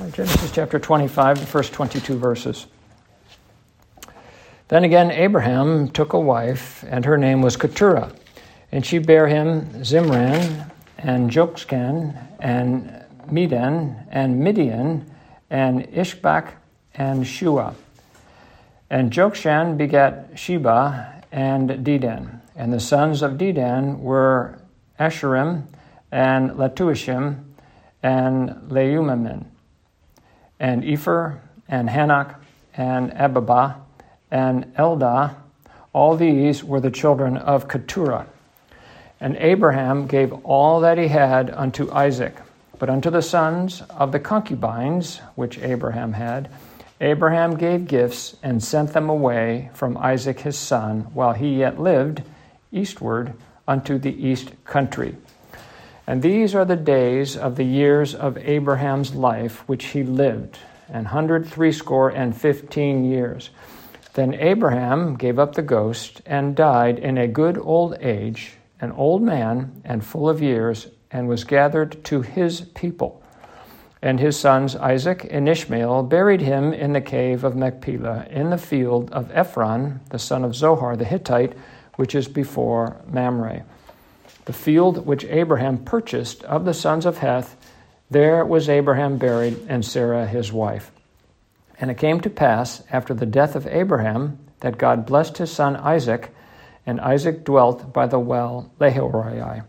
Uh, Genesis chapter 25, the first 22 verses. Then again, Abraham took a wife, and her name was Keturah. And she bare him Zimran, and Jokshan, and Medan, and Midian, and Ishbak, and Shuah. And Jokshan begat Sheba and Dedan. And the sons of Dedan were Asshurim, and Letushim, and Leummim and Epher, and Hanoch, and Abidah, and Eldaah. All these were the children of Keturah. And Abraham gave all that he had unto Isaac. But unto the sons of the concubines which Abraham had, Abraham gave gifts and sent them away from Isaac his son, while he yet lived, eastward unto the east country. And these are the days of the years of Abraham's life which he lived, an hundred threescore and fifteen years. Then Abraham gave up the ghost and died in a good old age, an old man and full of years, and was gathered to his people. And his sons Isaac and Ishmael buried him in the cave of Machpelah, in the field of Ephron, the son of Zohar the Hittite, which is before Mamre the field which Abraham purchased of the sons of Heth, there was Abraham buried, and Sarah his wife. And it came to pass, after the death of Abraham, that God blessed his son Isaac, and Isaac dwelt by the well Lahairoi.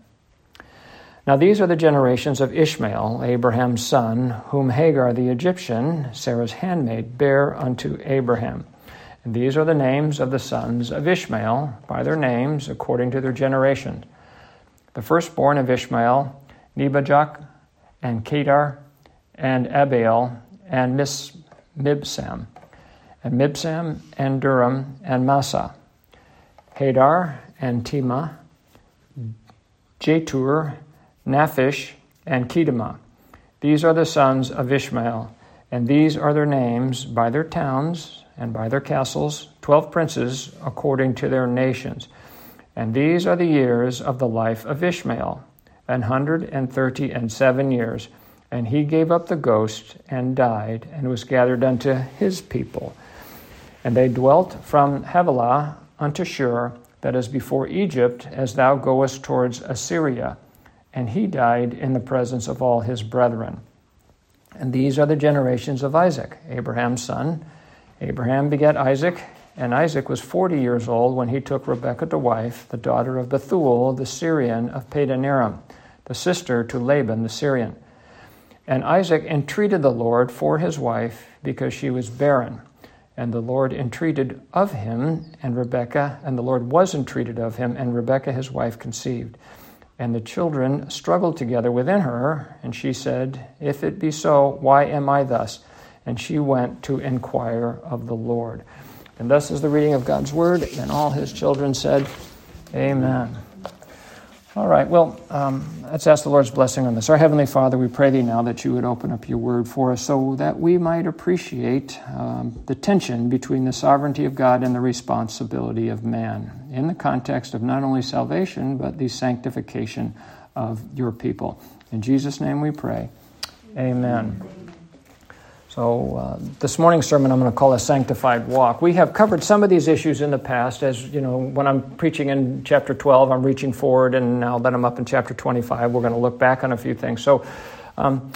Now these are the generations of Ishmael, Abraham's son, whom Hagar the Egyptian, Sarah's handmaid, bare unto Abraham. And these are the names of the sons of Ishmael, by their names, according to their generations the firstborn of Ishmael, Nebajoth, and Kedar, and Adbeel, and Mis- Mibsam, and Mibsam, and Duram, and Massa, Hadar, and Tema, Jetur, Naphish, and Kedemah. These are the sons of Ishmael, and these are their names by their towns and by their castles, twelve princes according to their nations. And these are the years of the life of Ishmael, an hundred and thirty and seven years. And he gave up the ghost and died, and was gathered unto his people. And they dwelt from Havilah unto Shur, that is before Egypt, as thou goest towards Assyria. And he died in the presence of all his brethren. And these are the generations of Isaac, Abraham's son. Abraham begat Isaac, and Isaac was 40 years old when he took Rebekah to wife, the daughter of Bethuel the Syrian of Padanaram, the sister to Laban the Syrian. And Isaac entreated the Lord for his wife because she was barren. And the Lord entreated of him, and Rebekah, and the Lord was entreated of him, and Rebekah his wife conceived. And the children struggled together within her, and she said, If it be so, why am I thus? And she went to inquire of the Lord. And thus is the reading of God's word. And all his children said, Amen. All right, well, um, let's ask the Lord's blessing on this. Our Heavenly Father, we pray thee now that you would open up your word for us so that we might appreciate um, the tension between the sovereignty of God and the responsibility of man in the context of not only salvation, but the sanctification of your people. In Jesus' name we pray. Amen. So, uh, this morning's sermon I'm going to call a sanctified walk. We have covered some of these issues in the past. As you know, when I'm preaching in chapter 12, I'm reaching forward, and now that I'm up in chapter 25, we're going to look back on a few things. So, um,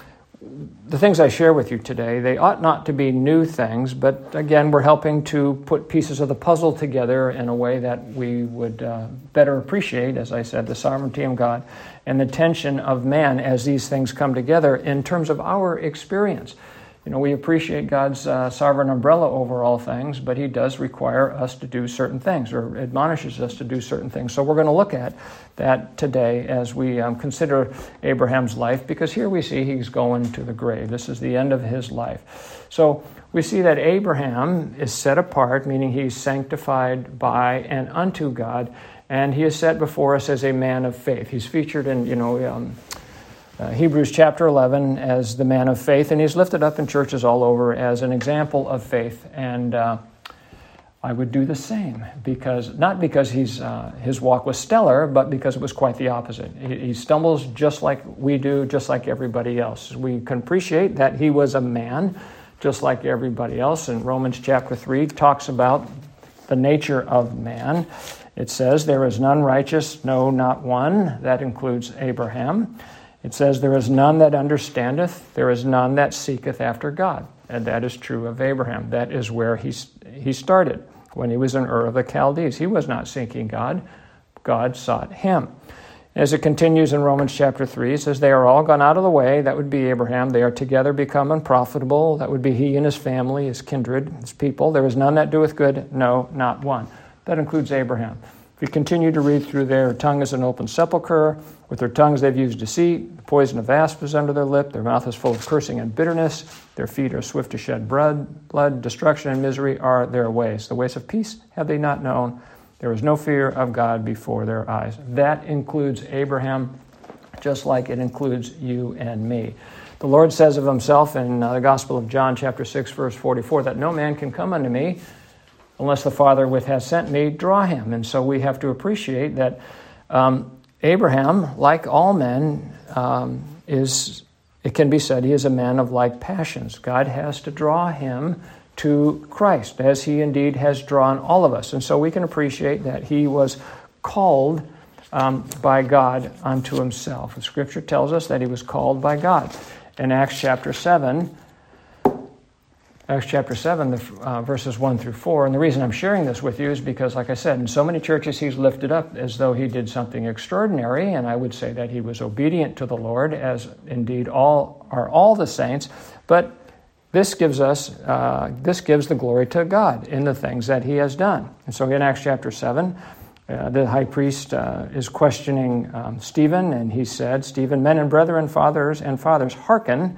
the things I share with you today, they ought not to be new things, but again, we're helping to put pieces of the puzzle together in a way that we would uh, better appreciate, as I said, the sovereignty of God and the tension of man as these things come together in terms of our experience you know, we appreciate God's uh, sovereign umbrella over all things, but He does require us to do certain things or admonishes us to do certain things. So we're going to look at that today as we um, consider Abraham's life, because here we see he's going to the grave. This is the end of his life. So we see that Abraham is set apart, meaning he's sanctified by and unto God, and he is set before us as a man of faith. He's featured in, you know, um, uh, Hebrews chapter 11 as the man of faith, and he's lifted up in churches all over as an example of faith. And uh, I would do the same because not because he's uh, his walk was stellar, but because it was quite the opposite. He, he, stumbles just like we do, just like everybody else. We can appreciate that he was a man, just like everybody else. And Romans chapter three talks about the nature of man. It says, "There is none righteous, no, not one." That includes Abraham. It says, "There is none that understandeth; there is none that seeketh after God." And that is true of Abraham. That is where he, he started when he was in Ur of the Chaldees. He was not seeking God, God sought him. As it continues in Romans chapter 3, it says, They are all gone out of the way. That would be Abraham. They are together become unprofitable. That would be he and his family, his kindred, his people. There is none that doeth good, no, not one. That includes Abraham. If you continue to read through their tongue is an open sepulchre. With their tongues they've used deceit. The poison of asp is under their lip. Their mouth is full of cursing and bitterness. Their feet are swift to shed blood. Blood, destruction, and misery are their ways. The ways of peace have they not known. There is no fear of God before their eyes. That includes Abraham, just like it includes you and me. The Lord says of himself in uh, the Gospel of John, chapter 6, verse 44, that no man can come unto me unless the Father which has sent me draw him. And so we have to appreciate that um, Abraham, like all men, um, is, it can be said, he is a man of like passions. God has to draw him to Christ, as he indeed has drawn all of us. And so we can appreciate that he was called um, by God unto himself. The scripture tells us that he was called by God. In Acts chapter 7, Acts chapter 7, the, uh, verses 1 through 4. And the reason I'm sharing this with you is because, like I said, in so many churches he's lifted up as though he did something extraordinary, and I would say that he was obedient to the Lord, as indeed all are all the saints. But this gives us, uh, this gives the glory to God in the things that he has done. And so in Acts chapter 7, uh, the high priest uh, is questioning um, Stephen, and he said, Stephen, men and brethren, fathers and fathers, hearken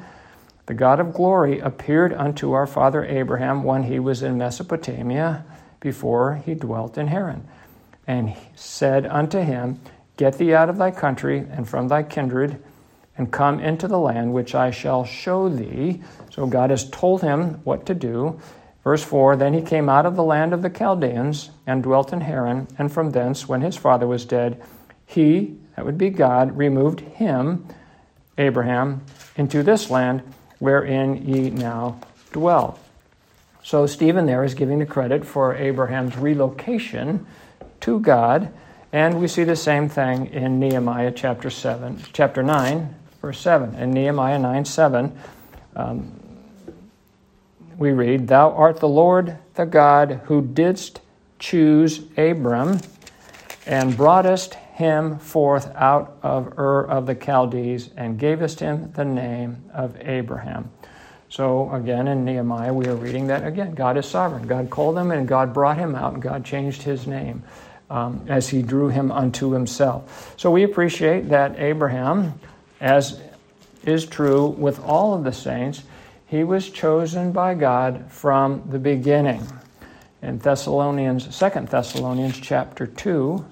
the God of glory appeared unto our father Abraham when he was in Mesopotamia before he dwelt in Haran, and said unto him, Get thee out of thy country and from thy kindred, and come into the land which I shall show thee. So God has told him what to do. Verse 4 Then he came out of the land of the Chaldeans and dwelt in Haran, and from thence, when his father was dead, he, that would be God, removed him, Abraham, into this land wherein ye now dwell. So Stephen there is giving the credit for Abraham's relocation to God, and we see the same thing in Nehemiah chapter 7, chapter 9, verse 7. In Nehemiah 9 7, um, we read, Thou art the Lord the God who didst choose Abram and broughtest him forth out of Ur of the Chaldees and gavest him the name of Abraham. So, again, in Nehemiah, we are reading that again. God is sovereign. God called him and God brought him out and God changed his name um, as he drew him unto himself. So, we appreciate that Abraham, as is true with all of the saints, he was chosen by God from the beginning. In Thessalonians, 2 Thessalonians chapter 2,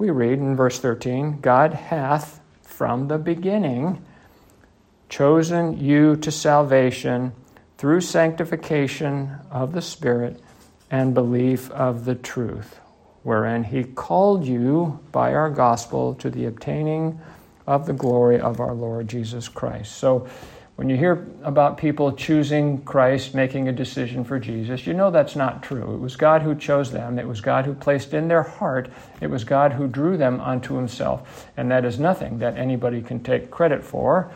we read in verse 13 God hath from the beginning chosen you to salvation through sanctification of the Spirit and belief of the truth, wherein he called you by our gospel to the obtaining of the glory of our Lord Jesus Christ. So, when you hear about people choosing Christ, making a decision for Jesus, you know that's not true. It was God who chose them, it was God who placed in their heart, it was God who drew them unto Himself. And that is nothing that anybody can take credit for.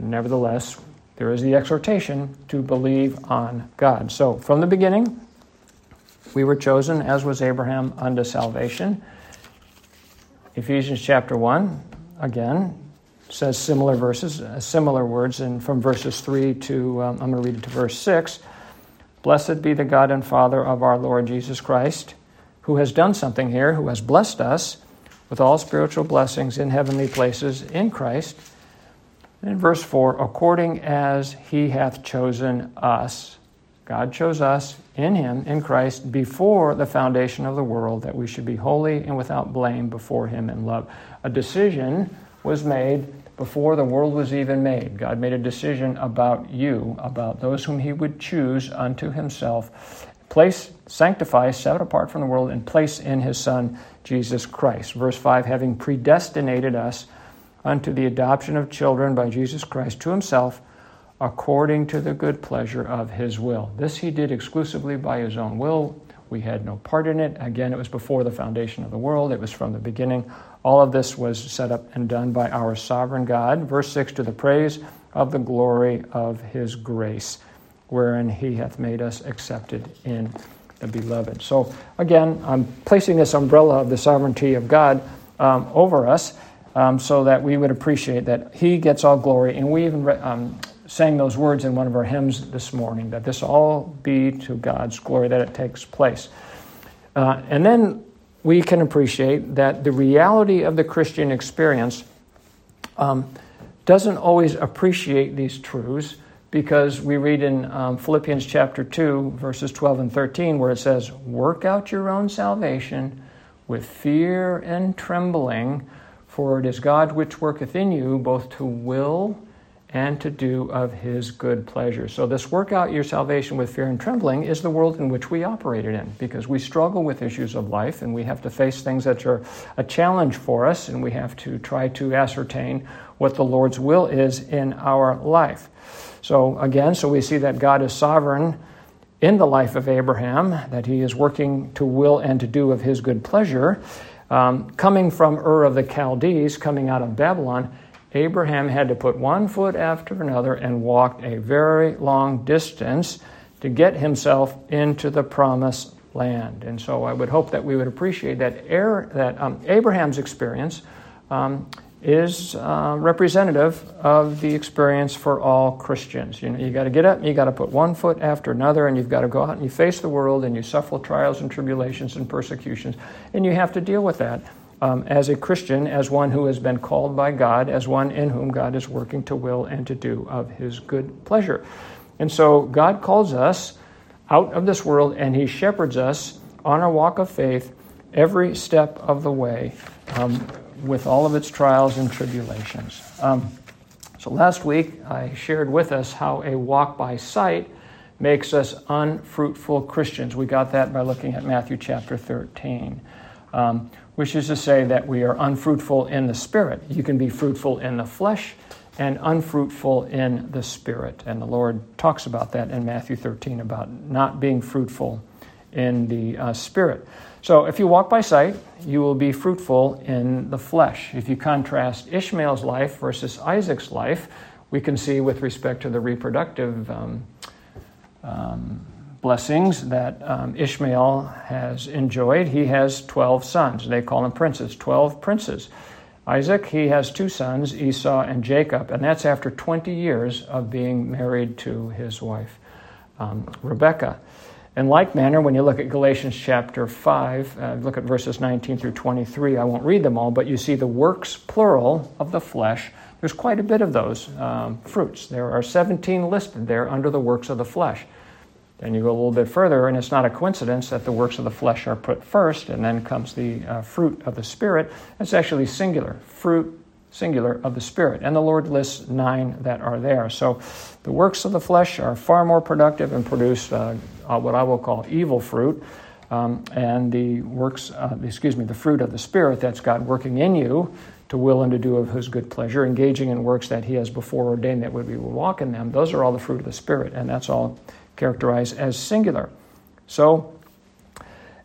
Nevertheless, there is the exhortation to believe on God. So, from the beginning, we were chosen, as was Abraham, unto salvation. Ephesians chapter 1, again, says similar verses, uh, similar words, and from verses 3 to, um, I'm going to read it to verse 6. Blessed be the God and Father of our Lord Jesus Christ, who has done something here, who has blessed us with all spiritual blessings in heavenly places in Christ. And in verse 4, according as he hath chosen us. God chose us in him, in Christ, before the foundation of the world, that we should be holy and without blame before him in love. A decision was made before the world was even made. God made a decision about you, about those whom He would choose unto Himself place, sanctify, set apart from the world, and place in his Son, Jesus Christ. Verse 5 having predestinated us unto the adoption of children by Jesus Christ to himself, according to the good pleasure of his will. This he did exclusively by his own will. We had no part in it. Again, it was before the foundation of the world, it was from the beginning. All of this was set up and done by our sovereign God. Verse 6 to the praise of the glory of his grace, wherein he hath made us accepted in the beloved. So, again, I'm placing this umbrella of the sovereignty of God um, over us um, so that we would appreciate that he gets all glory. And we even um, sang those words in one of our hymns this morning that this all be to God's glory, that it takes place. Uh, and then we can appreciate that the reality of the Christian experience um, doesn't always appreciate these truths because we read in um, Philippians chapter 2, verses 12 and 13, where it says, Work out your own salvation with fear and trembling, for it is God which worketh in you both to will and to do of his good pleasure. So, this work out your salvation with fear and trembling is the world in which we operated in because we struggle with issues of life and we have to face things that are a challenge for us and we have to try to ascertain what the Lord's will is in our life. So, again, so we see that God is sovereign in the life of Abraham, that he is working to will and to do of his good pleasure. Um, coming from Ur of the Chaldees, coming out of Babylon, Abraham had to put one foot after another and walked a very long distance to get himself into the promised land. And so I would hope that we would appreciate that, that um, Abraham's experience um, is uh, representative of the experience for all Christians. You know, you got to get up, you got to put one foot after another, and you've got to go out and you face the world, and you suffer trials and tribulations and persecutions, and you have to deal with that um, as a Christian, as one who has been called by God, as one in whom God is working to will and to do of his good pleasure. And so God calls us out of this world and he shepherds us on our walk of faith every step of the way um, with all of its trials and tribulations. Um, so last week I shared with us how a walk by sight makes us unfruitful Christians. We got that by looking at Matthew chapter 13. Um, which is to say that we are unfruitful in the spirit. You can be fruitful in the flesh and unfruitful in the spirit. And the Lord talks about that in Matthew 13 about not being fruitful in the uh, spirit. So if you walk by sight, you will be fruitful in the flesh. If you contrast Ishmael's life versus Isaac's life, we can see with respect to the reproductive um, um, blessings that um, Ishmael has enjoyed. He has 12 sons. They call them princes, 12 princes. Isaac, he has two sons, Esau and Jacob, and that's after 20 years of being married to his wife, um, Rebecca. In like manner, when you look at Galatians chapter 5, uh, look at verses 19 through 23, I won't read them all, but you see the works, plural, of the flesh. There's quite a bit of those um, fruits. There are 17 listed there under the works of the flesh. Then you go a little bit further, and it's not a coincidence that the works of the flesh are put first, and then comes the uh, fruit of the Spirit. It's actually singular, fruit singular of the Spirit. And the Lord lists nine that are there. So the works of the flesh are far more productive and produce uh, uh, what I will call evil fruit. Um, and the works, uh, excuse me, the fruit of the Spirit, that's God working in you to will and to do of His good pleasure, engaging in works that He has before ordained that we would walk in them. Those are all the fruit of the Spirit, and that's all characterized as singular. So,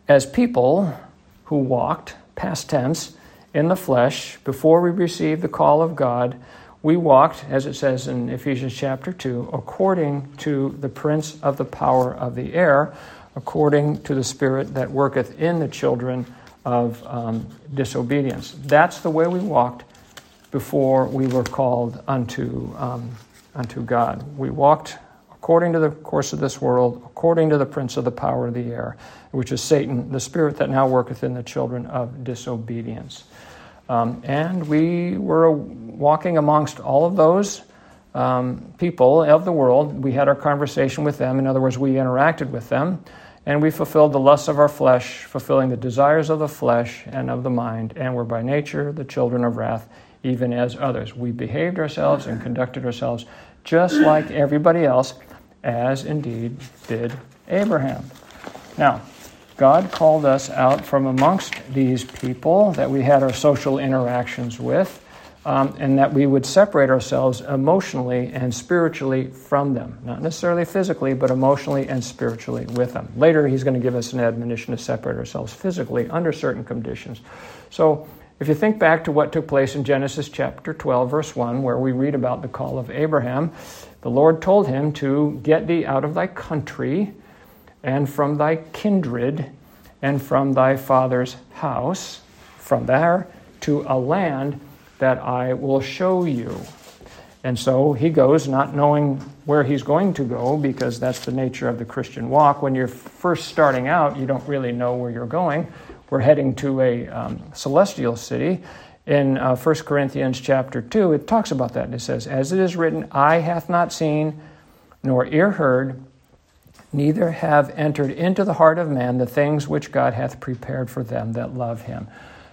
as people who walked, past tense, in the flesh before we received the call of God, we walked, as it says in Ephesians chapter 2, according to the prince of the power of the air, according to the spirit that worketh in the children of um, disobedience. That's the way we walked before we were called unto, um, unto God. We walked according to the course of this world, according to the prince of the power of the air, which is Satan, the spirit that now worketh in the children of disobedience. Um, and we were walking amongst all of those um, people of the world. We had our conversation with them. In other words, we interacted with them. And we fulfilled the lusts of our flesh, fulfilling the desires of the flesh and of the mind, and were by nature the children of wrath, even as others. We behaved ourselves and conducted ourselves just like everybody else as indeed did Abraham. Now, God called us out from amongst these people that we had our social interactions with, um, and that we would separate ourselves emotionally and spiritually from them. Not necessarily physically, but emotionally and spiritually with them. Later, he's going to give us an admonition to separate ourselves physically under certain conditions. So, if you think back to what took place in Genesis chapter 12, verse 1, where we read about the call of Abraham, the Lord told him to get thee out of thy country and from thy kindred and from thy father's house, from there to a land that I will show you. And so he goes, not knowing where he's going to go, because that's the nature of the Christian walk. When you're first starting out, you don't really know where you're going. We're heading to a um, celestial city. In uh, 1 Corinthians chapter 2, it talks about that. It says, As it is written, eye hath not seen, nor ear heard, neither have entered into the heart of man the things which God hath prepared for them that love him.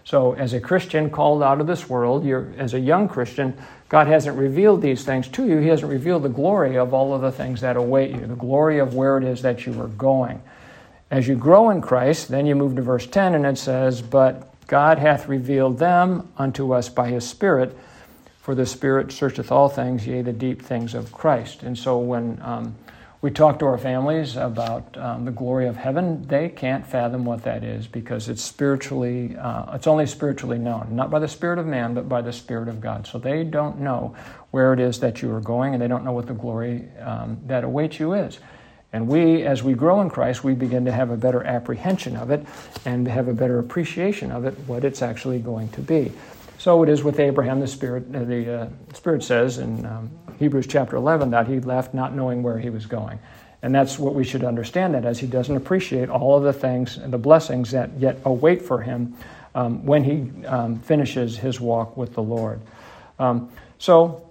So, as a Christian called out of this world, as a young Christian, God hasn't revealed these things to you. He hasn't revealed the glory of all of the things that await you, the glory of where it is that you are going. As you grow in Christ, then you move to verse 10, and it says, But God hath revealed them unto us by his Spirit, for the Spirit searcheth all things, yea, the deep things of Christ. And so when um, we talk to our families about um, the glory of heaven. They can't fathom what that is because it's spiritually, uh, it's only spiritually known, not by the Spirit of man, but by the Spirit of God. So they don't know where it is that you are going, and they don't know what the glory um, that awaits you is. And we, as we grow in Christ, we begin to have a better apprehension of it and have a better appreciation of it, what it's actually going to be. So it is with Abraham. The Spirit, uh, the uh, Spirit says in um, Hebrews chapter 11 that he left not knowing where he was going, and that's what we should understand. That as he doesn't appreciate all of the things and the blessings that yet await for him um, when he um, finishes his walk with the Lord. Um, so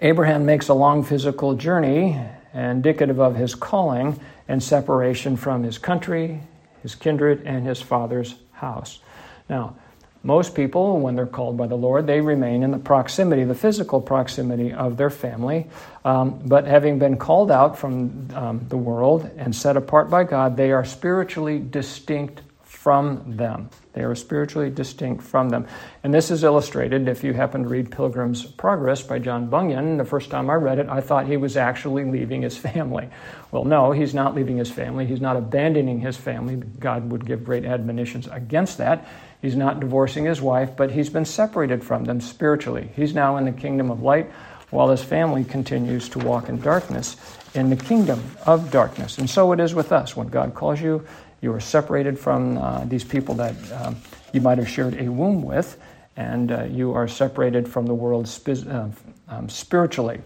Abraham makes a long physical journey, indicative of his calling and separation from his country, his kindred, and his father's house. Now most people, when they're called by the Lord, they remain in the proximity, the physical proximity of their family. Um, but having been called out from um, the world and set apart by God, they are spiritually distinct from them. They are spiritually distinct from them. And this is illustrated if you happen to read Pilgrim's Progress by John Bunyan. The first time I read it, I thought he was actually leaving his family. Well, no, he's not leaving his family. He's not abandoning his family. God would give great admonitions against that. He's not divorcing his wife, but he's been separated from them spiritually. He's now in the kingdom of light while his family continues to walk in darkness in the kingdom of darkness. And so it is with us. When God calls you, you are separated from uh, these people that um, you might have shared a womb with, and uh, you are separated from the world spi- uh, um, spiritually.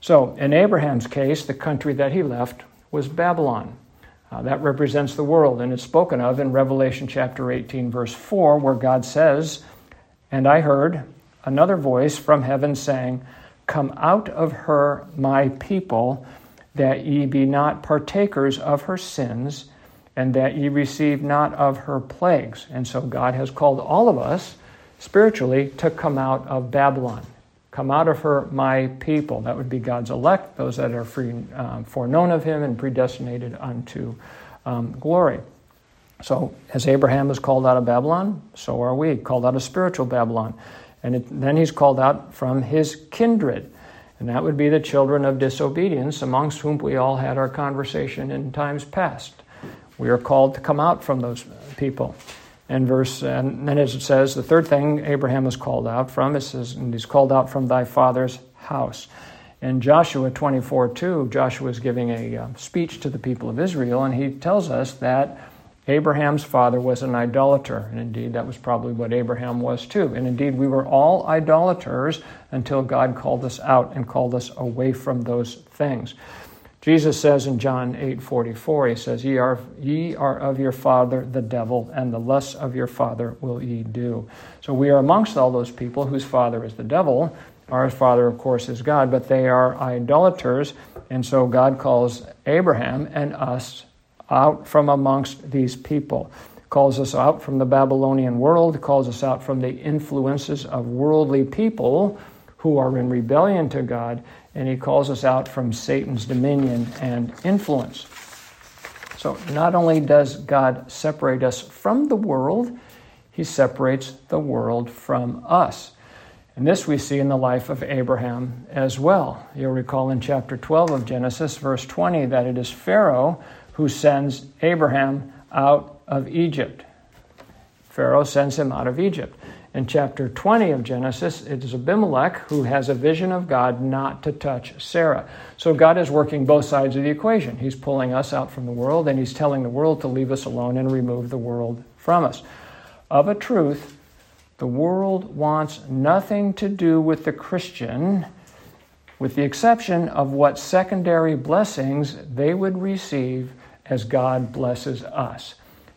So, in Abraham's case, the country that he left was Babylon. Uh, that represents the world, and it's spoken of in Revelation chapter 18, verse 4, where God says, And I heard another voice from heaven saying, Come out of her, my people, that ye be not partakers of her sins, and that ye receive not of her plagues. And so God has called all of us spiritually to come out of Babylon. Come out of her, my people. That would be God's elect, those that are free, um, foreknown of him and predestinated unto um, glory. So, as Abraham was called out of Babylon, so are we, called out of spiritual Babylon. And it, then he's called out from his kindred. And that would be the children of disobedience, amongst whom we all had our conversation in times past. We are called to come out from those people. And verse and then as it says the third thing abraham was called out from it says and he's called out from thy father's house. In joshua 24 2 joshua is giving a uh, speech to the people of israel and he tells us that abraham's father was an idolater and indeed that was probably what abraham was too. And indeed we were all idolaters until god called us out and called us away from those things Jesus says in John 8 44, he says, ye are, ye are of your father the devil, and the lusts of your father will ye do. So we are amongst all those people whose father is the devil. Our father, of course, is God, but they are idolaters, and so God calls Abraham and us out from amongst these people. Calls us out from the Babylonian world, calls us out from the influences of worldly people who are in rebellion to God, and he calls us out from Satan's dominion and influence. So not only does God separate us from the world, he separates the world from us. And this we see in the life of Abraham as well. You'll recall in chapter 12 of Genesis, verse 20, that it is Pharaoh who sends Abraham out of Egypt. Pharaoh sends him out of Egypt. In chapter 20 of Genesis, it is Abimelech who has a vision of God not to touch Sarah. So God is working both sides of the equation. He's pulling us out from the world, and He's telling the world to leave us alone and remove the world from us. Of a truth, the world wants nothing to do with the Christian, with the exception of what secondary blessings they would receive as God blesses us.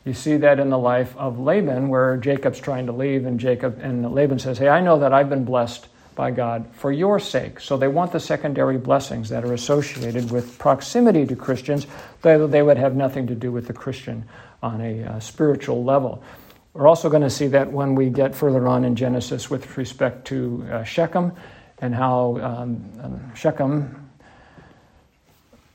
You see that in the life of Laban, where Jacob's trying to leave, and Jacob and Laban says, Hey, I know that I've been blessed by God for your sake. So they want the secondary blessings that are associated with proximity to Christians, though they would have nothing to do with the Christian on a uh, spiritual level. We're also going to see that when we get further on in Genesis with respect to uh, Shechem and how um, um, Shechem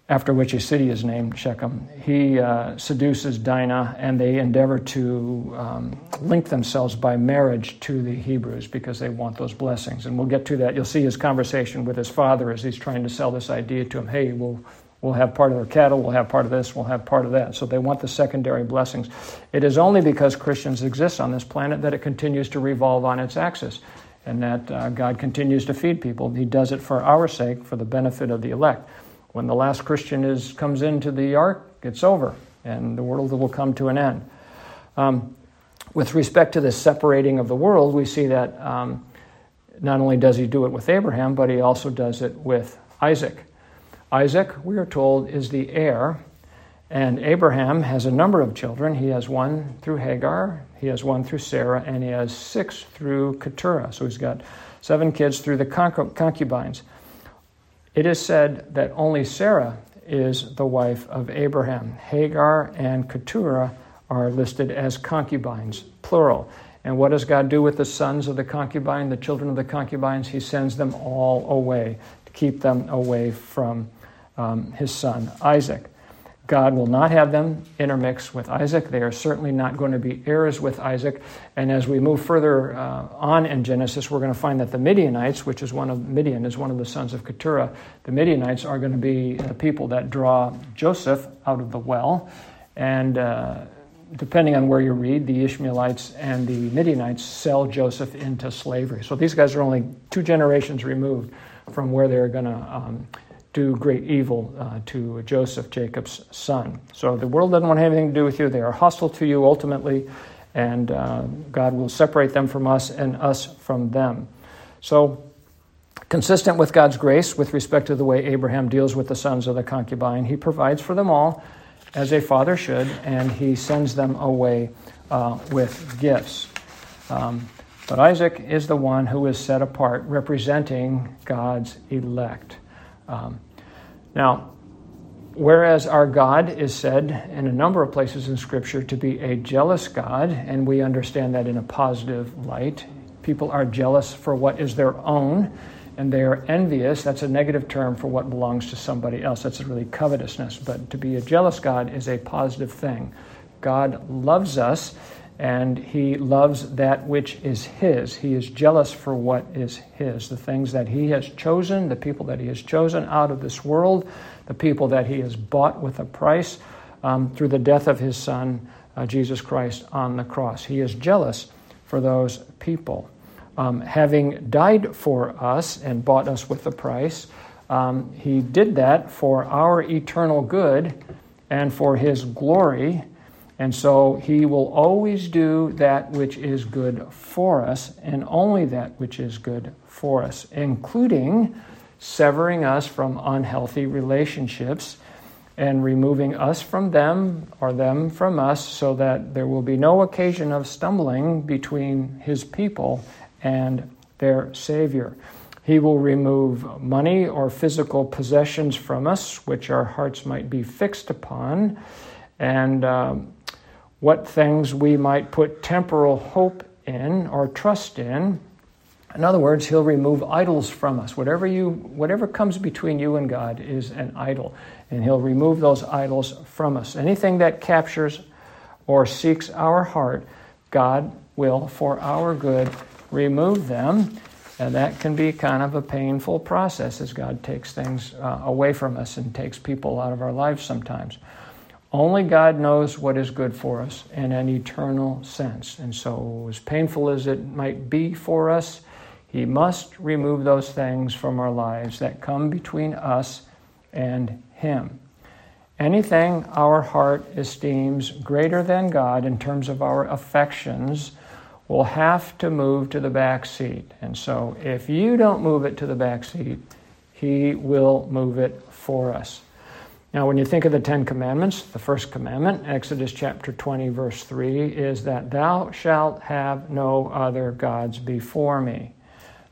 after which a city is named Shechem. He uh, seduces Dinah, and they endeavor to um, link themselves by marriage to the Hebrews because they want those blessings. And we'll get to that. You'll see his conversation with his father as he's trying to sell this idea to him hey, we'll, we'll have part of their cattle, we'll have part of this, we'll have part of that. So they want the secondary blessings. It is only because Christians exist on this planet that it continues to revolve on its axis. And that uh, God continues to feed people. He does it for our sake, for the benefit of the elect. When the last Christian is, comes into the ark, it's over, and the world will come to an end. Um, with respect to the separating of the world, we see that um, not only does he do it with Abraham, but he also does it with Isaac. Isaac, we are told, is the heir, and Abraham has a number of children. He has one through Hagar, he has one through Sarah, and he has six through Keturah. So he's got seven kids through the concubines. It is said that only Sarah is the wife of Abraham. Hagar and Keturah are listed as concubines, plural. And what does God do with the sons of the concubine, the children of the concubines? He sends them all away to keep them away from um, his son Isaac. God will not have them intermix with Isaac. They are certainly not going to be heirs with Isaac. And as we move further uh, on in Genesis, we're going to find that the Midianites, which is one of Midian, is one of the sons of Keturah. The Midianites are going to be the people that draw Joseph out of the well. And uh, depending on where you read, the Ishmaelites and the Midianites sell Joseph into slavery. So these guys are only two generations removed from where they're going to um, do great evil uh, to Joseph, Jacob's son. So the world doesn't want anything to do with you. They are hostile to you ultimately, and uh, God will separate them from us and us from them. So, consistent with God's grace with respect to the way Abraham deals with the sons of the concubine, he provides for them all as a father should, and he sends them away uh, with gifts. Um, but Isaac is the one who is set apart, representing God's elect. Um, now, whereas our God is said in a number of places in Scripture to be a jealous God, and we understand that in a positive light, people are jealous for what is their own, and they are envious. That's a negative term for what belongs to somebody else. That's really covetousness. But to be a jealous God is a positive thing. God loves us and he loves that which is his. He is jealous for what is his, the things that he has chosen, the people that he has chosen out of this world, the people that he has bought with a price um, through the death of his son, uh, Jesus Christ, on the cross. He is jealous for those people. Um, having died for us and bought us with a price, um, he did that for our eternal good and for his glory and so he will always do that which is good for us, and only that which is good for us, including severing us from unhealthy relationships and removing us from them or them from us so that there will be no occasion of stumbling between his people and their Savior. He will remove money or physical possessions from us, which our hearts might be fixed upon. And um, what things we might put temporal hope in or trust in In other words, he'll remove idols from us. Whatever you whatever comes between you and God is an idol, and he'll remove those idols from us. Anything that captures or seeks our heart, God will for our good remove them. And that can be kind of a painful process as God takes things uh, away from us and takes people out of our lives sometimes. Only God knows what is good for us in an eternal sense. And so, as painful as it might be for us, He must remove those things from our lives that come between us and Him. Anything our heart esteems greater than God in terms of our affections will have to move to the back seat. And so, if you don't move it to the back seat, He will move it for us. Now, when you think of the Ten Commandments, the first commandment, Exodus chapter 20, verse 3, is that thou shalt have no other gods before me.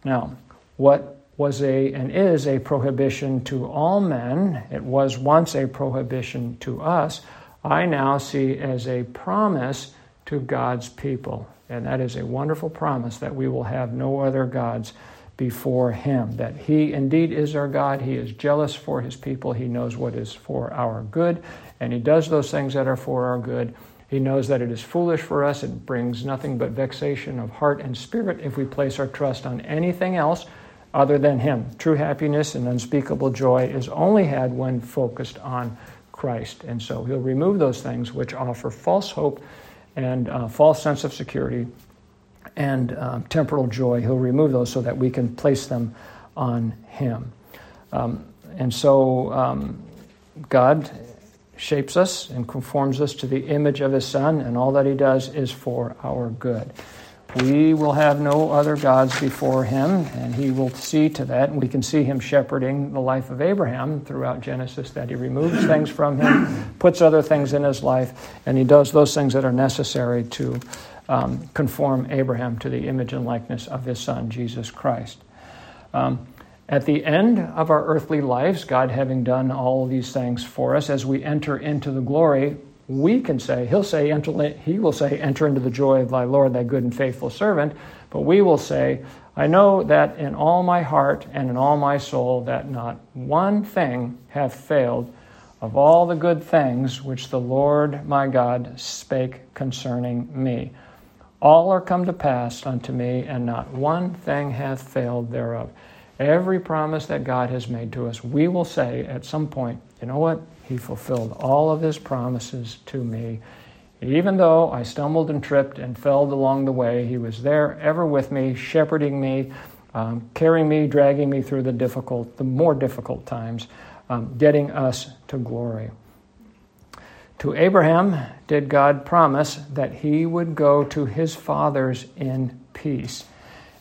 Now, what was a and is a prohibition to all men, it was once a prohibition to us, I now see as a promise to God's people. And that is a wonderful promise that we will have no other gods before Him. That He indeed is our God. He is jealous for His people. He knows what is for our good, and He does those things that are for our good. He knows that it is foolish for us. It brings nothing but vexation of heart and spirit if we place our trust on anything else other than Him. True happiness and unspeakable joy is only had when focused on Christ. And so He'll remove those things which offer false hope and uh, false sense of security and uh, temporal joy. He'll remove those so that we can place them on Him. Um, and so um, God shapes us and conforms us to the image of His Son, and all that He does is for our good. We will have no other gods before him, and he will see to that. And we can see him shepherding the life of Abraham throughout Genesis, that he removes things from him, puts other things in his life, and he does those things that are necessary to um, conform Abraham to the image and likeness of his son, Jesus Christ. Um, at the end of our earthly lives, God having done all these things for us, as we enter into the glory, we can say, He'll say, enter, He will say, Enter into the joy of thy Lord, thy good and faithful servant. But we will say, I know that in all my heart and in all my soul that not one thing hath failed of all the good things which the Lord my God spake concerning me. All are come to pass unto me, and not one thing hath failed thereof. Every promise that God has made to us, we will say at some point, you know what? He fulfilled all of his promises to me. Even though I stumbled and tripped and fell along the way, he was there ever with me, shepherding me, um, carrying me, dragging me through the difficult, the more difficult times, um, getting us to glory. To Abraham did God promise that he would go to his fathers in peace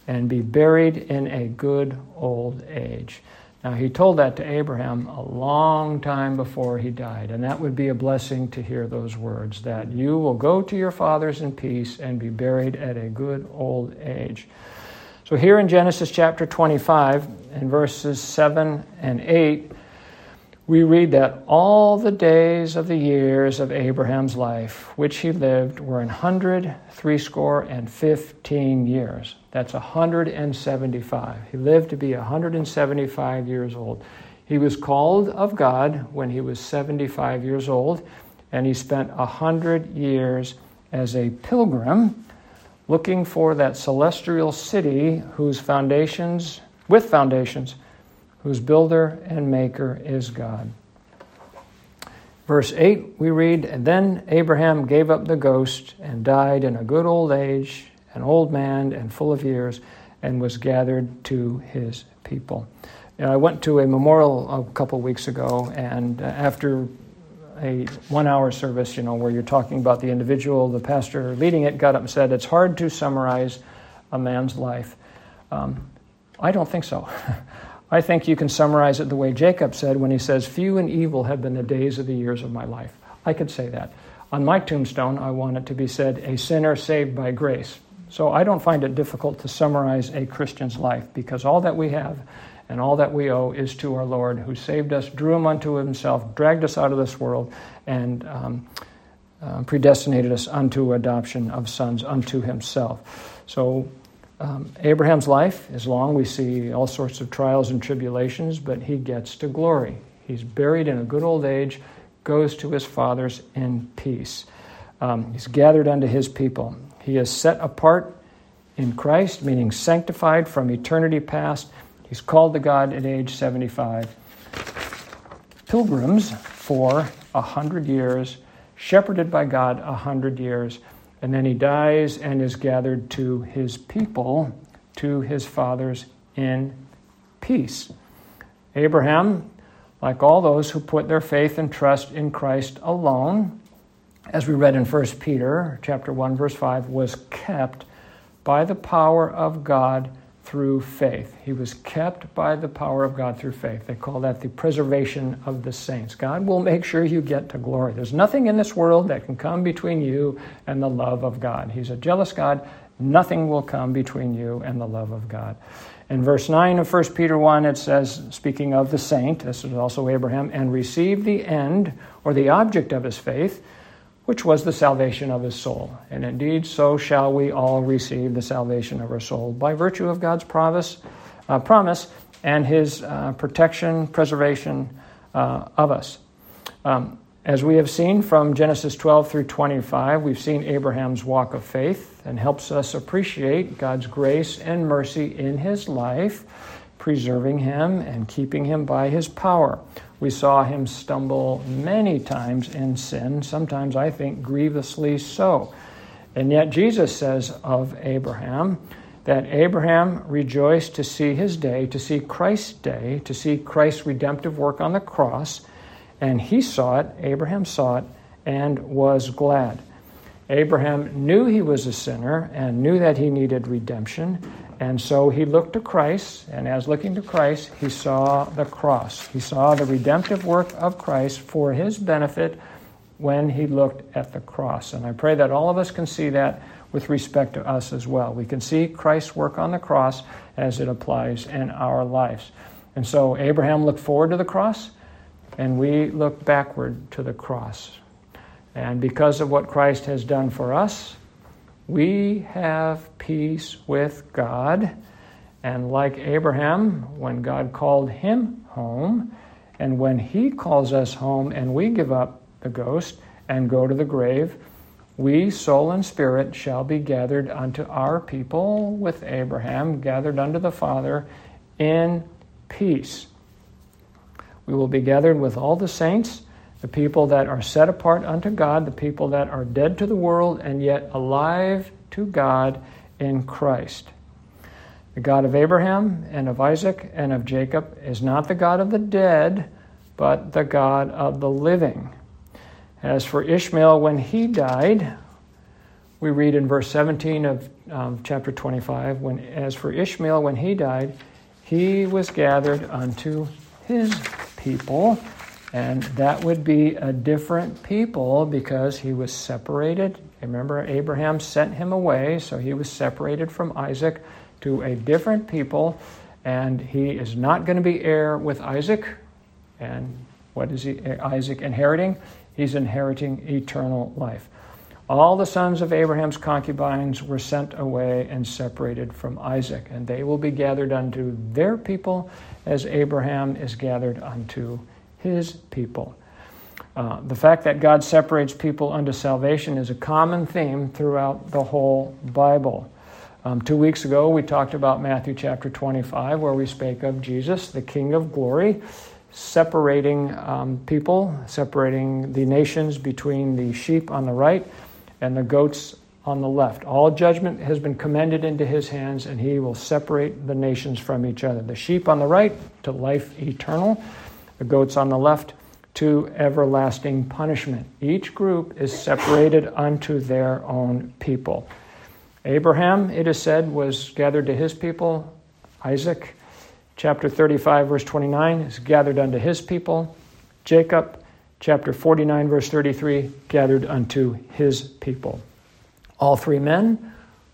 and be buried in a good old age. Now, he told that to Abraham a long time before he died, and that would be a blessing to hear those words that you will go to your fathers in peace and be buried at a good old age. So, here in Genesis chapter 25, in verses 7 and 8, we read that all the days of the years of Abraham's life, which he lived, were an hundred, threescore, and fifteen years. That's 175. He lived to be 175 years old. He was called of God when he was 75 years old, and he spent 100 years as a pilgrim looking for that celestial city whose foundations, with foundations, whose builder and maker is God. Verse 8, we read, And then Abraham gave up the ghost and died in a good old age an old man and full of years, and was gathered to his people. Know, I went to a memorial a couple weeks ago, and uh, after a one hour service, you know, where you're talking about the individual, the pastor leading it got up and said, It's hard to summarize a man's life. Um, I don't think so. I think you can summarize it the way Jacob said when he says, Few and evil have been the days of the years of my life. I could say that. On my tombstone, I want it to be said, A sinner saved by grace. So I don't find it difficult to summarize a Christian's life because all that we have and all that we owe is to our Lord who saved us, drew him unto himself, dragged us out of this world, and um, uh, predestinated us unto adoption of sons unto himself. So um, Abraham's life is long. We see all sorts of trials and tribulations, but he gets to glory. He's buried in a good old age, goes to his fathers in peace. Um, he's gathered unto his people. He is set apart in Christ, meaning sanctified from eternity past. He's called to God at age 75. Pilgrims for a hundred years, shepherded by God a hundred years and then he dies and is gathered to his people, to his fathers in peace. Abraham, like all those who put their faith and trust in Christ alone, as we read in 1 Peter chapter 1 verse 5, was kept by the power of God through faith. He was kept by the power of God through faith. They call that the preservation of the saints. God will make sure you get to glory. There's nothing in this world that can come between you and the love of God. He's a jealous God. Nothing will come between you and the love of God. In verse 9 of 1 Peter 1, it says, speaking of the saint, this is also Abraham, and receive the end or the object of his faith which was the salvation of his soul. And indeed, so shall we all receive the salvation of our soul by virtue of God's promise, uh, promise and his uh, protection, preservation uh, of us. Um, as we have seen from Genesis 12 through 25, we've seen Abraham's walk of faith and helps us appreciate God's grace and mercy in his life, preserving him and keeping him by his power. We saw him stumble many times in sin, sometimes I think grievously so. And yet Jesus says of Abraham that Abraham rejoiced to see his day, to see Christ's day, to see Christ's redemptive work on the cross, and he saw it, Abraham saw it, and was glad. Abraham knew he was a sinner and knew that he needed redemption, and so he looked to Christ, and as looking to Christ, he saw the cross. He saw the redemptive work of Christ for his benefit when he looked at the cross. And I pray that all of us can see that with respect to us as well. We can see Christ's work on the cross as it applies in our lives. And so Abraham looked forward to the cross, and we look backward to the cross. And because of what Christ has done for us, we have peace with God. And like Abraham, when God called him home, and when he calls us home and we give up the ghost and go to the grave, we, soul and spirit, shall be gathered unto our people with Abraham, gathered unto the Father in peace. We will be gathered with all the saints the people that are set apart unto God, the people that are dead to the world and yet alive to God in Christ. The God of Abraham and of Isaac and of Jacob is not the God of the dead, but the God of the living. As for Ishmael, when he died, we read in verse 17 of um, chapter 25 when, as for Ishmael, when he died, he was gathered unto his people and that would be a different people because he was separated. Remember, Abraham sent him away, so he was separated from Isaac to a different people, and he is not going to be heir with Isaac. And what is he, Isaac inheriting? He's inheriting eternal life. All the sons of Abraham's concubines were sent away and separated from Isaac, and they will be gathered unto their people as Abraham is gathered unto his people. Uh, the fact that God separates people unto salvation is a common theme throughout the whole Bible. Um, two weeks ago, we talked about Matthew chapter 25, where we spake of Jesus, the King of glory, separating um, people, separating the nations between the sheep on the right and the goats on the left. All judgment has been commended into his hands, and he will separate the nations from each other. The sheep on the right to life eternal, the goats on the left to everlasting punishment. Each group is separated unto their own people. Abraham, it is said, was gathered to his people. Isaac, chapter 35, verse 29, is gathered unto his people. Jacob, chapter 49, verse 33, gathered unto his people. All three men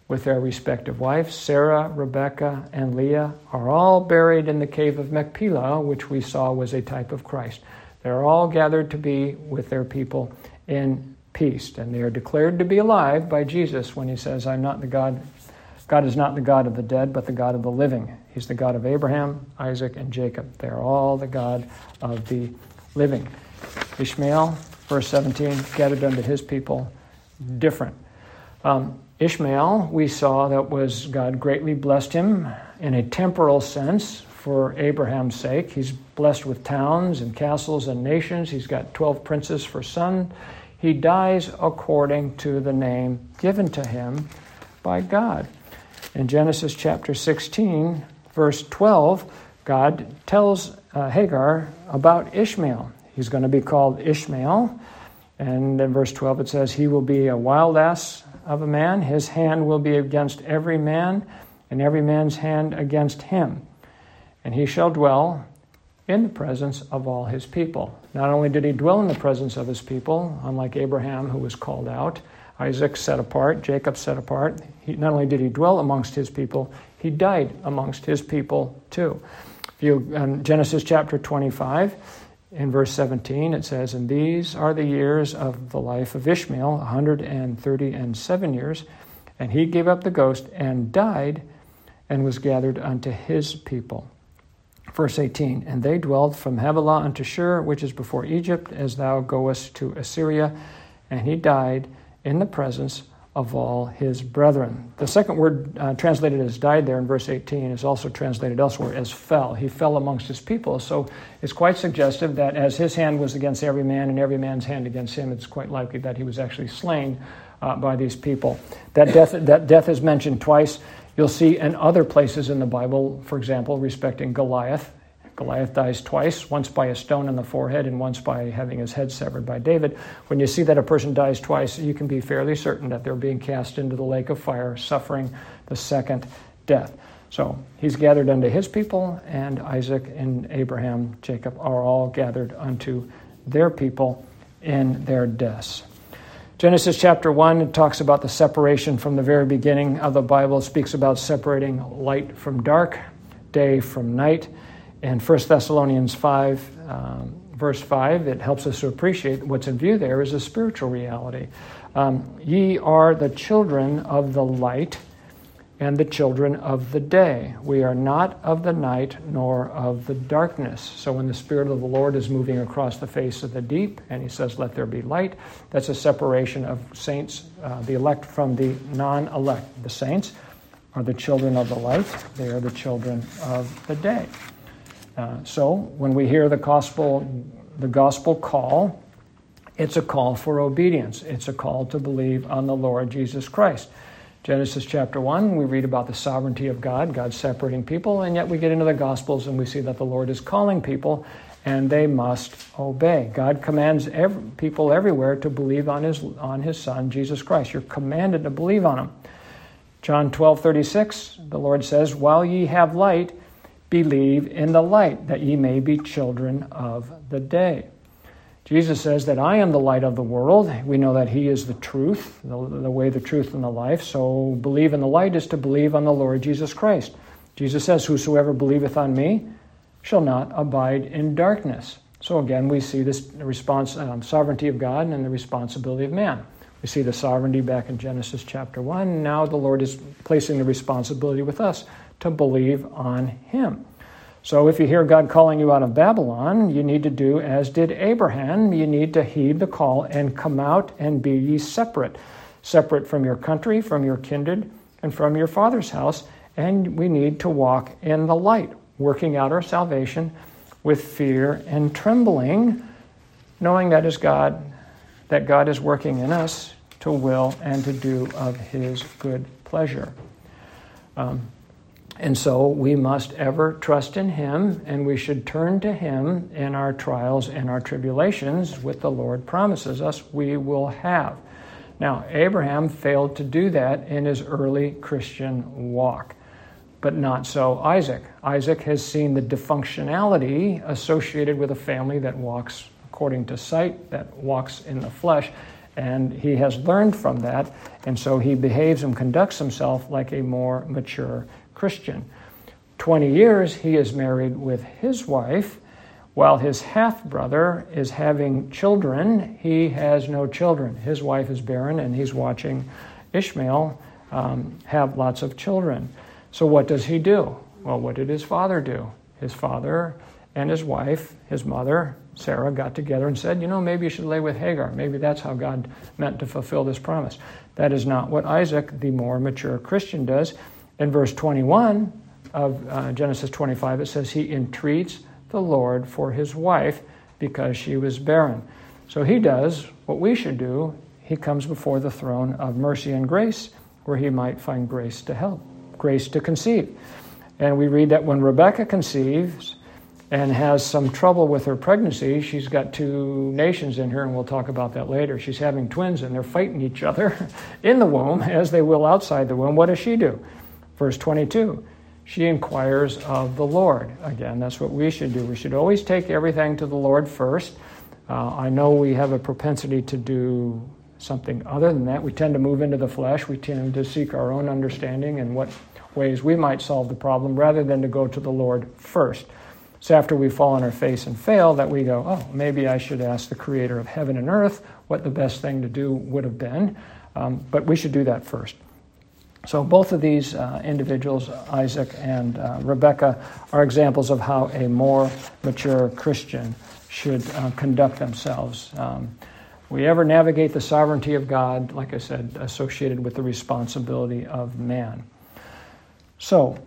with their respective wives. Sarah, Rebekah, and Leah are all buried in the cave of Machpelah, which we saw was a type of Christ. They're all gathered to be with their people in peace, and they are declared to be alive by Jesus when he says, I'm not the God God is not the God of the dead, but the God of the living. He's the God of Abraham, Isaac, and Jacob. They are all the God of the living. Ishmael, verse 17, gathered unto his people, different. Um, Ishmael, we saw that was God greatly blessed him in a temporal sense for Abraham's sake. He's blessed with towns and castles and nations. He's got 12 princes for son. He dies according to the name given to him by God. In Genesis chapter 16, verse 12, God tells uh, Hagar about Ishmael. He's going to be called Ishmael. And in verse 12 it says, He will be a wild ass of a man. His hand will be against every man, and every man's hand against him. And he shall dwell in the presence of all his people. Not only did he dwell in the presence of his people, unlike Abraham, who was called out, Isaac set apart, Jacob set apart. He, not only did he dwell amongst his people, he died amongst his people too. If you, in Genesis chapter 25, in verse 17, it says, And these are the years of the life of Ishmael, 130 and seven years. And he gave up the ghost and died and was gathered unto his people. Verse 18, And they dwelled from Havilah unto Shur, which is before Egypt, as thou goest to Assyria. And he died in the presence of all his brethren. The second word uh, translated as died there in verse 18 is also translated elsewhere as fell. He fell amongst his people. So it's quite suggestive that as his hand was against every man and every man's hand against him, it's quite likely that he was actually slain uh, by these people. That death, that death is mentioned twice. You'll see in other places in the Bible, for example, respecting Goliath. Goliath dies twice, once by a stone in the forehead and once by having his head severed by David. When you see that a person dies twice, you can be fairly certain that they're being cast into the lake of fire, suffering the second death. So he's gathered unto his people, and Isaac and Abraham, Jacob are all gathered unto their people in their deaths. Genesis chapter 1 talks about the separation from the very beginning of the Bible, it speaks about separating light from dark, day from night. In 1 Thessalonians 5, um, verse 5, it helps us to appreciate what's in view there is a spiritual reality. Um, Ye are the children of the light and the children of the day. We are not of the night nor of the darkness. So when the Spirit of the Lord is moving across the face of the deep and he says, Let there be light, that's a separation of saints, uh, the elect from the non elect. The saints are the children of the light, they are the children of the day. Uh, so when we hear the gospel, the gospel call, it's a call for obedience. It's a call to believe on the Lord Jesus Christ. Genesis chapter 1, we read about the sovereignty of God, God separating people, and yet we get into the Gospels and we see that the Lord is calling people and they must obey. God commands every, people everywhere to believe on his, on his Son, Jesus Christ. You're commanded to believe on him. John 12, 36, the Lord says, While ye have light, believe in the light, that ye may be children of the day. Jesus says that I am the light of the world. We know that He is the truth, the, the, way, the truth, and the life. So believe in the light is to believe on the Lord Jesus Christ. Jesus says, Whosoever believeth on me shall not abide in darkness. So again, we see this response, um, sovereignty of God and the responsibility of man. We see the sovereignty back in Genesis chapter 1. Now the Lord is placing the responsibility with us to believe on Him. So if you hear God calling you out of Babylon, you need to do as did Abraham. You need to heed the call and come out and be ye separate. Separate from your country, from your kindred, and from your father's house. And we need to walk in the light, working out our salvation with fear and trembling, knowing that is God, that God is working in us to will and to do of his good pleasure. Um, and so we must ever trust in Him, and we should turn to Him in our trials and our tribulations, which the Lord promises us we will have. Now, Abraham failed to do that in his early Christian walk, but not so Isaac. Isaac has seen the dysfunctionality associated with a family that walks according to sight, that walks in the flesh, and he has learned from that, and so he behaves and conducts himself like a more mature Christian. 20 years he is married with his wife. While his half brother is having children, he has no children. His wife is barren, and he's watching Ishmael um, have lots of children. So, what does he do? Well, what did his father do? His father and his wife, his mother, Sarah, got together and said, You know, maybe you should lay with Hagar. Maybe that's how God meant to fulfill this promise. That is not what Isaac, the more mature Christian, does. In verse 21 of uh, Genesis 25, it says, He entreats the Lord for his wife because she was barren. So he does what we should do. He comes before the throne of mercy and grace where he might find grace to help, grace to conceive. And we read that when Rebecca conceives and has some trouble with her pregnancy, she's got two nations in her, and we'll talk about that later. She's having twins, and they're fighting each other in the womb as they will outside the womb. What does she do? Verse 22 she inquires of the Lord. Again, that's what we should do. We should always take everything to the Lord first. Uh, I know we have a propensity to do something other than that. We tend to move into the flesh. We tend to seek our own understanding and what ways we might solve the problem rather than to go to the Lord first. So after we fall on our face and fail, that we go, oh, maybe I should ask the creator of heaven and earth what the best thing to do would have been. Um, but we should do that first. So both of these uh, individuals, Isaac and uh, Rebecca, are examples of how a more mature Christian should uh, conduct themselves. Um, we ever navigate the sovereignty of God, like I said, associated with the responsibility of man. So,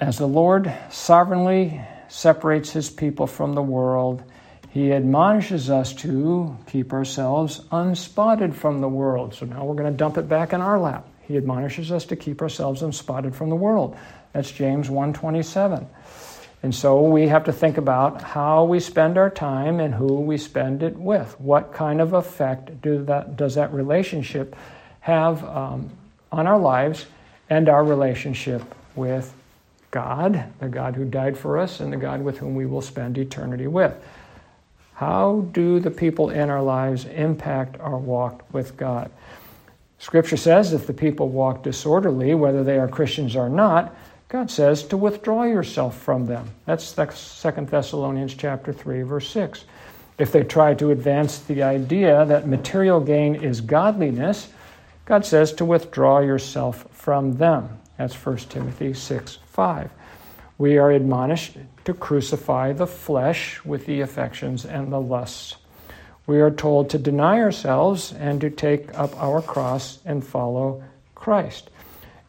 as the Lord sovereignly separates his people from the world, he admonishes us to keep ourselves unspotted from the world. So now we're going to dump it back in our lap. He admonishes us to keep ourselves unspotted from the world. That's James 1:27. And so we have to think about how we spend our time and who we spend it with. What kind of effect do that, does that relationship have um, on our lives and our relationship with God, the God who died for us, and the God with whom we will spend eternity with? How do the people in our lives impact our walk with God? Scripture says if the people walk disorderly, whether they are Christians or not, God says to withdraw yourself from them. That's 2 Thessalonians chapter 3 verse 6. If they try to advance the idea that material gain is godliness, God says to withdraw yourself from them. That's 1 Timothy 6 5. We are admonished to crucify the flesh with the affections and the lusts we are told to deny ourselves and to take up our cross and follow Christ.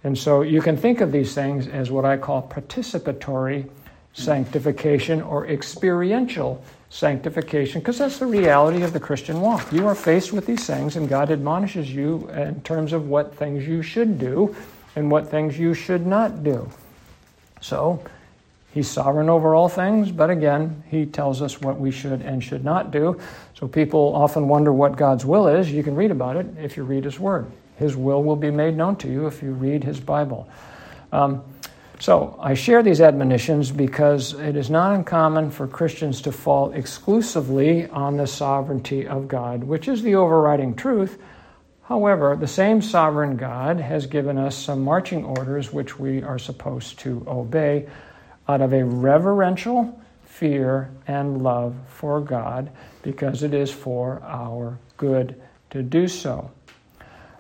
And so you can think of these things as what I call participatory sanctification or experiential sanctification, because that's the reality of the Christian walk. You are faced with these things, and God admonishes you in terms of what things you should do and what things you should not do. So, He's sovereign over all things, but again, He tells us what we should and should not do. So people often wonder what God's will is. You can read about it if you read His Word. His will will be made known to you if you read His Bible. Um, so I share these admonitions because it is not uncommon for Christians to fall exclusively on the sovereignty of God, which is the overriding truth. However, the same sovereign God has given us some marching orders which we are supposed to obey out of a reverential fear and love for God because it is for our good to do so.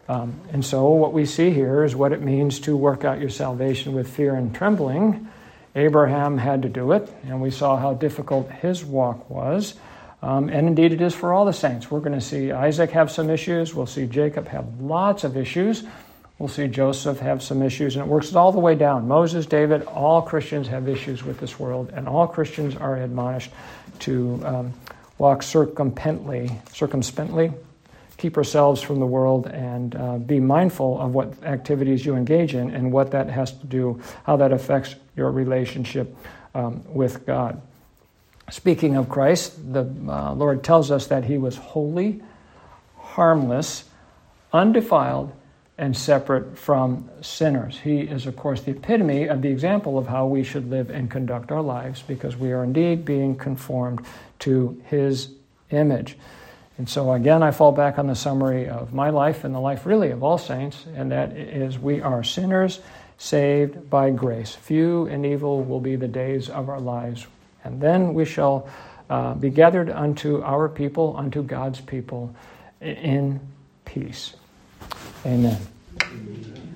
Um, and so, what we see here is what it means to work out your salvation with fear and trembling. Abraham had to do it, and we saw how difficult his walk was. Um, and indeed, it is for all the saints. We're going to see Isaac have some issues. We'll see Jacob have lots of issues. We'll see Joseph have some issues, and it works all the way down. Moses, David, all Christians have issues with this world, and all Christians are admonished to um, walk circumspectly, circumspectly, keep ourselves from the world, and uh, be mindful of what activities you engage in and what that has to do, how that affects your relationship um, with God. Speaking of Christ, the uh, Lord tells us that he was holy, harmless, undefiled, and separate from sinners. He is, of course, the epitome of the example of how we should live and conduct our lives because we are indeed being conformed to His image. And so, again, I fall back on the summary of my life and the life really of all saints, and that is we are sinners saved by grace. Few and evil will be the days of our lives, and then we shall uh, be gathered unto our people, unto God's people, in peace. Amen.